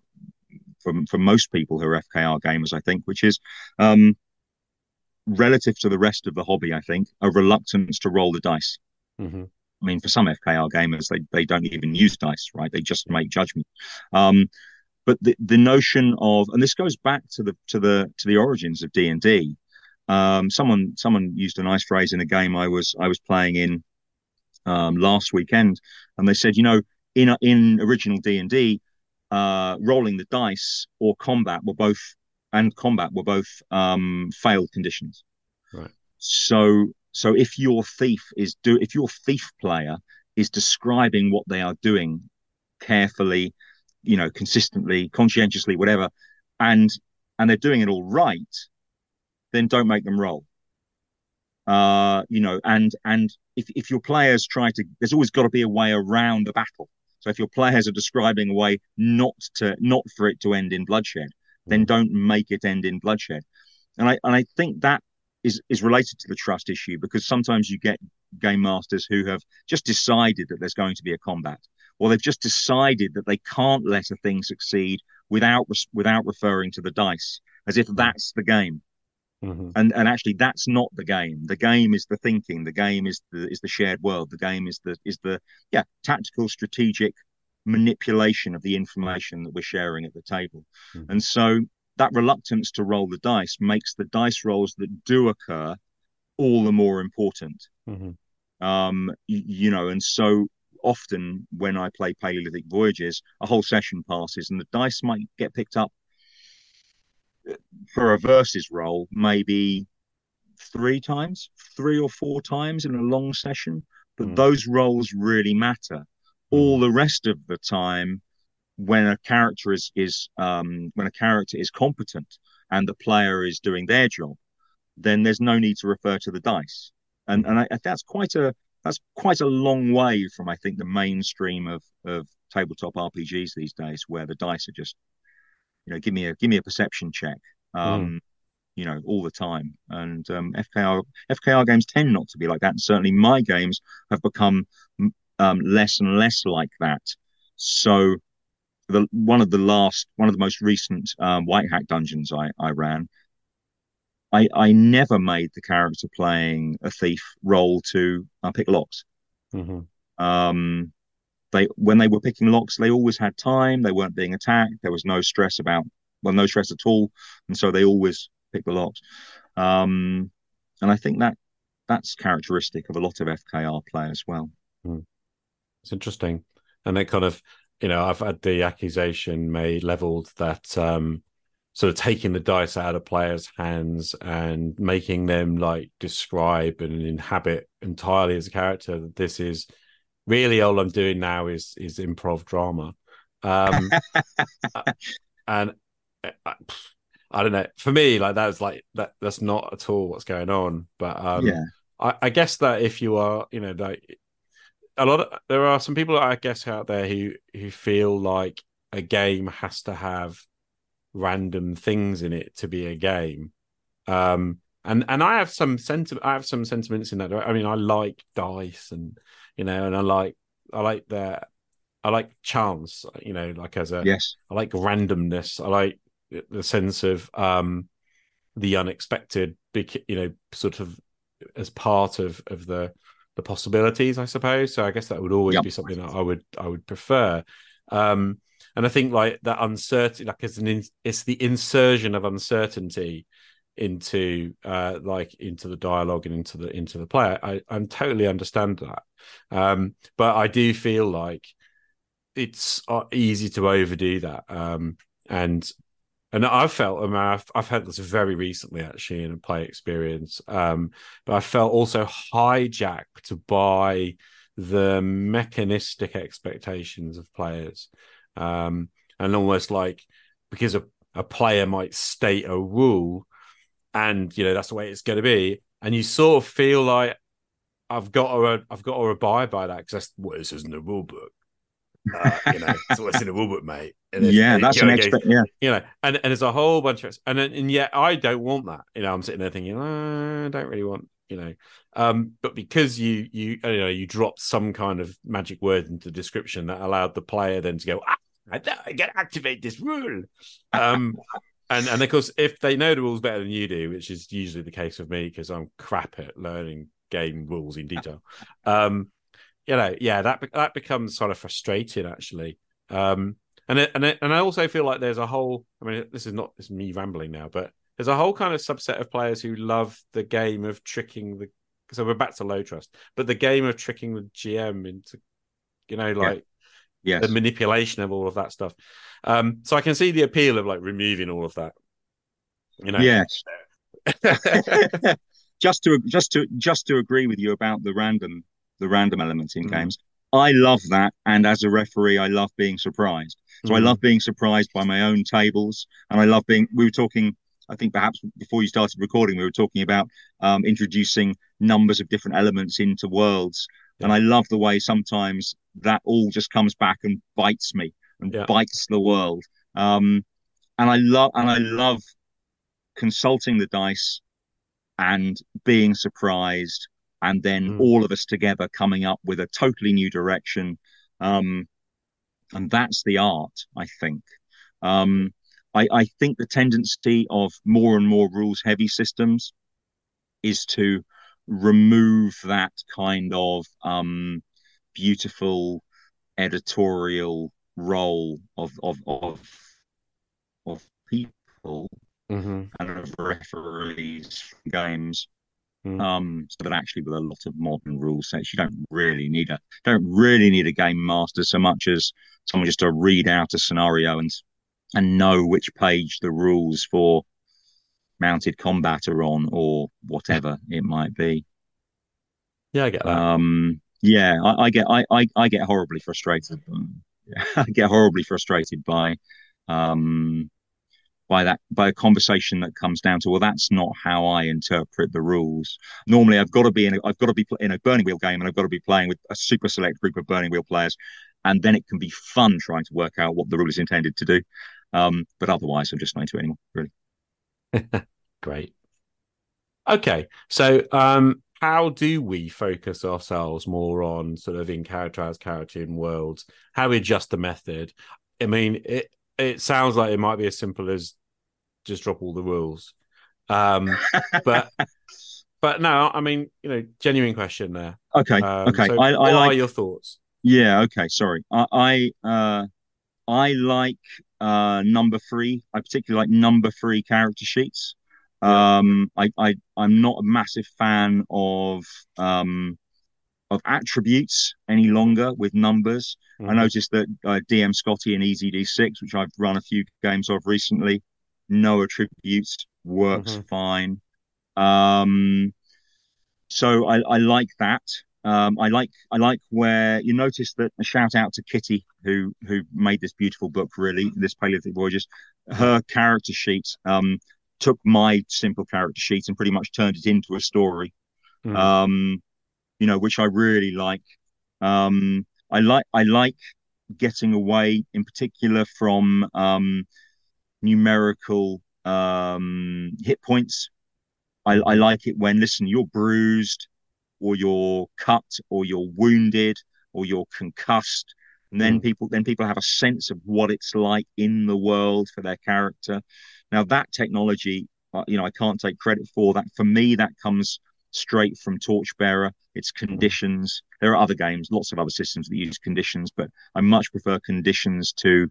from from most people who are FKR gamers, I think, which is um, relative to the rest of the hobby. I think a reluctance to roll the dice. Mm-hmm. I mean, for some FKR gamers, they they don't even use dice, right? They just make judgment. Um, but the, the notion of and this goes back to the to the to the origins of d&d um, someone someone used a nice phrase in a game i was i was playing in um, last weekend and they said you know in in original d&d uh, rolling the dice or combat were both and combat were both um, failed conditions. Right. So so if your thief is do if your thief player is describing what they are doing carefully you know, consistently, conscientiously, whatever, and and they're doing it all right, then don't make them roll. Uh, you know, and and if if your players try to, there's always got to be a way around the battle. So if your players are describing a way not to not for it to end in bloodshed, then don't make it end in bloodshed. And I and I think that is is related to the trust issue because sometimes you get game masters who have just decided that there's going to be a combat or they've just decided that they can't let a thing succeed without without referring to the dice as if that's the game. Mm-hmm. And and actually that's not the game. The game is the thinking. The game is the is the shared world. The game is the is the yeah tactical strategic manipulation of the information that we're sharing at the table. Mm-hmm. And so that reluctance to roll the dice makes the dice rolls that do occur all the more important. Mm-hmm. Um, you, you know, and so often when I play Paleolithic Voyages, a whole session passes and the dice might get picked up for a versus roll maybe three times, three or four times in a long session. But mm. those rolls really matter. Mm. All the rest of the time, when a character is is um, when a character is competent and the player is doing their job, then there's no need to refer to the dice. And and I, that's quite a that's quite a long way from I think the mainstream of of tabletop RPGs these days, where the dice are just, you know, give me a give me a perception check, um, mm. you know, all the time. And um, FKR FKR games tend not to be like that, and certainly my games have become um, less and less like that. So, the one of the last, one of the most recent um, Whitehack dungeons I I ran I, I never made the character playing a thief roll to uh, pick locks. Mm-hmm. Um, they when they were picking locks, they always had time. They weren't being attacked. There was no stress about well, no stress at all, and so they always picked the locks. Um, and I think that that's characteristic of a lot of FKR players as well. Mm. It's interesting, and it kind of you know I've had the accusation made leveled that um, sort of taking the dice out of players' hands and making them like describe and inhabit entirely as a character. This is really all I'm doing now is is improv drama, um, [LAUGHS] and I, I, don't know. For me, like that's like that. That's not at all what's going on. But um, yeah, I, I guess that if you are, you know, like a lot of there are some people I guess out there who who feel like a game has to have random things in it to be a game. Um, and and I have some sentiment. I have some sentiments in that. I mean, I like dice, and you know, and I like I like the I like chance. You know, like as a yes, I like randomness. I like the sense of um the unexpected. Big, you know, sort of as part of of the the possibilities, I suppose. So I guess that would always Yep. be something that I would I would prefer. Um, and I think like that uncertainty, like it's an in, it's the insertion of uncertainty into uh like into the dialogue and into the into the play. I I totally understand that, um, but I do feel like it's uh, easy to overdo that. Um, and and I've felt, I mean, I've, I've had this very recently actually in a play experience, um, but I felt also hijacked by the mechanistic expectations of players, um, and almost like because a, a player might state a rule, and you know that's the way it's going to be, and you sort of feel like I've got to I've got to abide by that because that's what this isn't a rule book. Uh, you know, it's what's in a rule book, mate. Yeah, that's you know, an expect. Yeah, you know, and, and there's a whole bunch of and and yet I don't want that. You know, I'm sitting there thinking, "Uh, I don't really want, you know, um, but because you you you know you dropped some kind of magic word into the description that allowed the player then to go, ah, I, I can activate this rule. Um, and and of course, if they know the rules better than you do, which is usually the case with me because I'm crap at learning game rules in detail, um, you know, yeah, that that becomes sort of frustrating actually. Um, and it, and it, and I also feel like there's a whole. I mean, this is not this is me rambling now, but there's a whole kind of subset of players who love the game of tricking the. So we're back to low trust, but the game of tricking the GM into, you know, like yes, the manipulation of all of that stuff. Um, so I can see the appeal of like removing all of that. You know, yes. [LAUGHS] just to just to just to agree with you about the random the random elements in Mhm. games. I love that, and as a referee, I love being surprised. So I Mhm. love being surprised by my own tables, and I love being. We were talking, I think perhaps before you started recording, we were talking about um, introducing numbers of different elements into worlds, and I love the way sometimes that all just comes back and bites me and Yeah. bites the world. Um, and I love and I love consulting the dice and being surprised and then Mm. all of us together coming up with a totally new direction um and that's the art i think um i i think the tendency of more and more rules heavy systems is to remove that kind of um beautiful editorial role of of of of people Mhm. and of referees from games. Mm. Um, so that actually with a lot of modern rule sets, you don't really need a don't really need a game master so much as someone just to read out a scenario and and know which page the rules for mounted combat are on or whatever it might be. Yeah, I get that. Um, yeah, I, I get I, I I get horribly frustrated. [LAUGHS] I get horribly frustrated by um by that by a conversation that comes down to well that's not how I interpret the rules. Normally I've got to be in a, I've got to be in a burning wheel game and I've got to be playing with a super select group of burning wheel players and then it can be fun trying to work out what the rule is intended to do. Um, but otherwise I'm just not into it anymore, really. [LAUGHS] Great. Okay, so um, how do we focus ourselves more on sort of in character as character in worlds? How we adjust the method? I mean, it it sounds like it might be as simple as just drop all the rules, um, but [LAUGHS] but no, I mean, you know, genuine question there. Okay, Um, okay. so I, what I are your thoughts? Yeah, okay, sorry. I I uh I like uh number three. I particularly like number three character sheets. Um I, I I'm not a massive fan of um of attributes any longer with numbers. I Mhm. noticed that uh, DM Scotty and EZD6, which I've run a few games of recently, no attributes works Mhm. fine. Um, so I, I like that. Um, I like I like where you notice that a shout out to Kitty who who made this beautiful book really this Paleolithic Voyages. Her character sheet um, took my simple character sheet and pretty much turned it into a story Mhm. um, you know, which I really like. Um, I like I like getting away, in particular, from um, numerical um, hit points. I, I like it when listen, you're bruised, or you're cut, or you're wounded, or you're concussed, and then Mm. people then people have a sense of what it's like in the world for their character. Now that technology, uh, you know, I can't take credit for that. For me, that comes straight from Torchbearer. It's conditions. There are other games, lots of other systems that use conditions, but I much prefer conditions to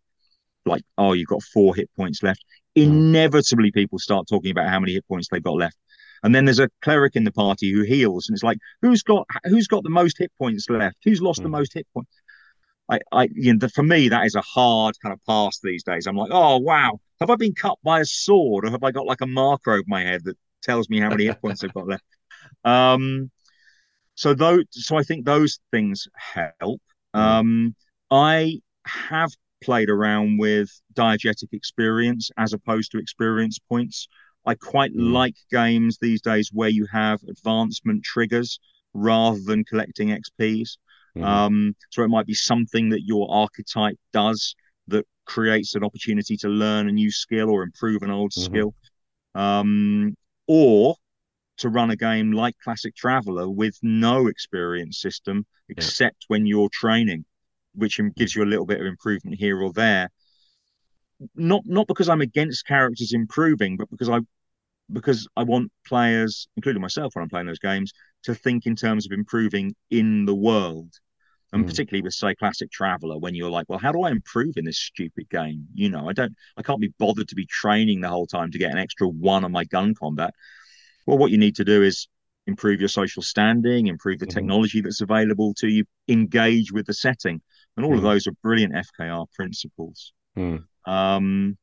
like, oh, you've got four hit points left. Inevitably, people start talking about how many hit points they've got left. And then there's a cleric in the party who heals, and it's like, who's got who's got the most hit points left? Who's lost the Mm. most hit points? I, I, you know, the, for me, that is a hard kind of pass these days. I'm like, oh wow, have I been cut by a sword, or have I got like a marker over my head that tells me how many hit points I've got left? [LAUGHS] Um, so those, so I think those things help. Um, I have played around with diegetic experience as opposed to experience points. I quite Mm. like games these days where you have advancement triggers rather than collecting XPs. Mhm. Um, so it might be something that your archetype does that creates an opportunity to learn a new skill or improve an old Mhm. skill. Um, or to run a game like Classic Traveller with no experience system except when you're training, which gives you a little bit of improvement here or there. Not not because I'm against characters improving, but because I because I want players, including myself when I'm playing those games, to think in terms of improving in the world. And Mm. particularly with say Classic Traveller, when you're like, well, how do I improve in this stupid game? You know, I don't I can't be bothered to be training the whole time to get an extra one on my gun combat. Well, what you need to do is improve your social standing, improve the Mhm. technology that's available to you, engage with the setting. And all of Mhm. those are brilliant FKR principles. Mm. Um,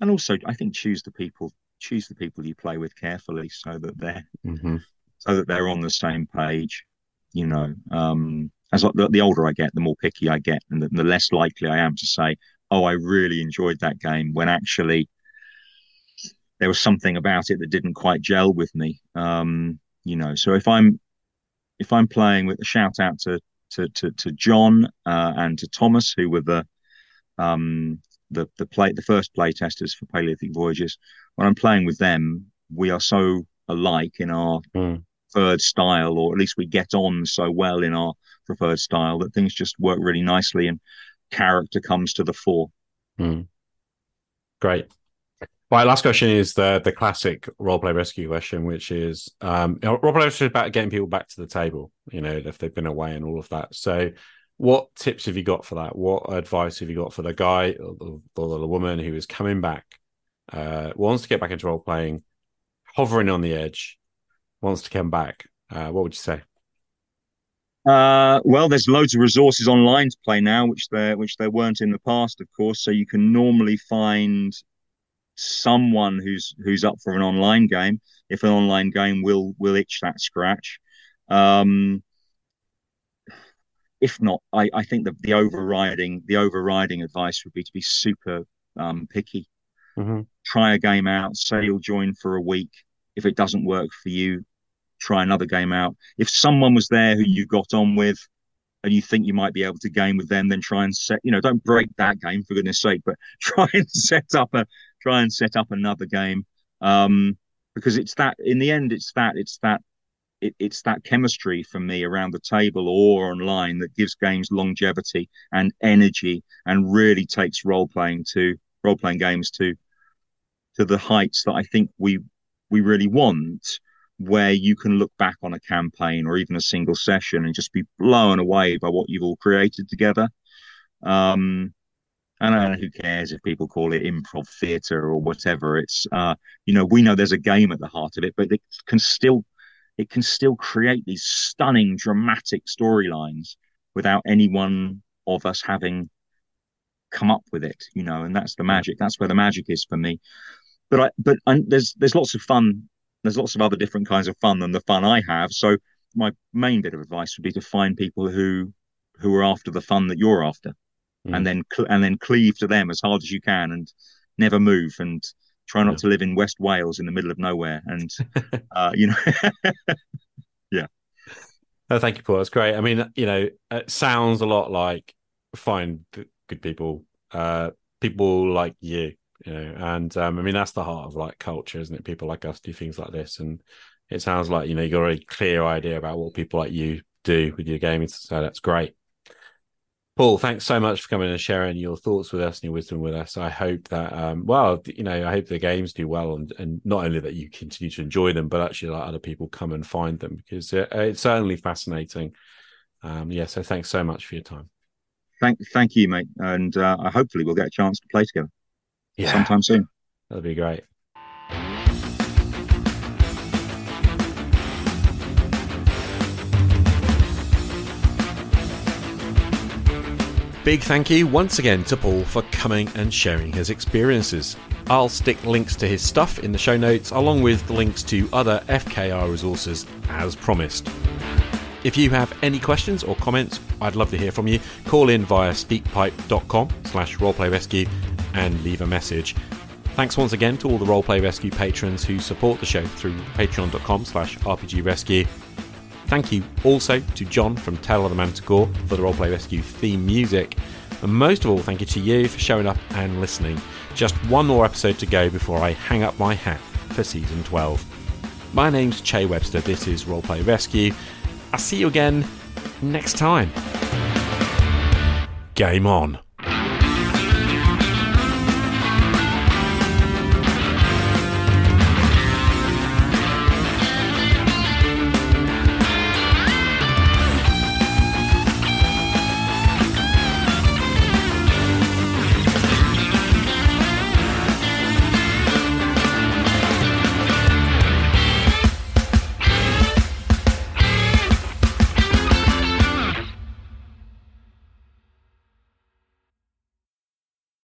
and also, I think choose the people, choose the people you play with carefully, so that they're Mhm. so that they're on the same page. You know, um, as I- the, the older I get, the more picky I get, and the, the less likely I am to say, "Oh, I really enjoyed that game," when actually there was something about it that didn't quite gel with me. Um, you know, so if I'm if I'm playing with a shout out to to to, to John uh, and to Thomas, who were the um, the the play the first play testers for Paleolithic Voyages. When I'm playing with them, we are so alike in our Mm. preferred style, or at least we get on so well in our preferred style that things just work really nicely and character comes to the fore. Mm. Great. My last question is the the classic roleplay rescue question, which is um you know, roleplay rescue is about getting people back to the table, you know, if they've been away and all of that. So what tips have you got for that? What advice have you got for the guy or the, or the woman who is coming back, uh, wants to get back into role playing, hovering on the edge, wants to come back? Uh, what would you say? Uh, well, there's loads of resources online to play now, which there which there weren't in the past, of course. So you can normally find someone who's who's up for an online game. If an online game will will itch that scratch. Um, if not, I, I think the, the overriding the overriding advice would be to be super um, picky. Mhm. Try a game out. Say you'll join for a week. If it doesn't work for you, try another game out. If someone was there who you got on with and you think you might be able to game with them, then try and set, you know, don't break that game for goodness sake, but [LAUGHS] try and set up a, try and set up another game. Um, because it's that, in the end, it's that, it's that, it, it's that chemistry for me around the table or online that gives games longevity and energy and really takes role playing to role playing games to to the heights that I think we we really want where you can look back on a campaign or even a single session and just be blown away by what you've all created together. Um, and I don't know who cares if people call it improv theatre or whatever. It's uh, you know, we know there's a game at the heart of it, but it can still it can still create these stunning, dramatic storylines without any one of us having come up with it, you know, and that's the magic. That's where the magic is for me. But I but and there's there's lots of fun there's lots of other different kinds of fun than the fun I have. So my main bit of advice would be to find people who who are after the fun that you're after, Mm. and then cl- and then cleave to them as hard as you can, and never move, and try not Yeah. to live in West Wales in the middle of nowhere, and [LAUGHS] uh, you know, [LAUGHS] Oh, thank you, Paul. That's great. I mean, you know, it sounds a lot like find good people, uh, people like you, you know, and um, I mean that's the heart of like culture, isn't it? People like us do things like this, and it sounds like you know you got a clear idea about what people like you do with your gaming. So that's great. Paul, thanks so much for coming and sharing your thoughts with us and your wisdom with us. I hope that, um, well, you know, I hope the games do well and, and not only that you continue to enjoy them, but actually let other people come and find them because it, it's certainly fascinating. Um, yeah, so thanks so much for your time. Thank, thank you, mate. And uh, hopefully we'll get a chance to play together yeah. sometime soon. That'd be great. Big thank you once again to Paul for coming and sharing his experiences. I'll stick links to his stuff in the show notes, along with links to other FKR resources as promised. If you have any questions or comments, I'd love to hear from you. Call in via speakpipe.com slash roleplayrescue and leave a message. Thanks once again to all the Roleplay Rescue patrons who support the show through patreon.com slash rpgrescue Thank you also to Jon from Tale of the Manticore for the Roleplay Rescue theme music. And most of all, thank you to you for showing up and listening. Just one more episode to go before I hang up my hat for season 12. My name's Che Webster, this is Roleplay Rescue. I'll see you again next time. Game on.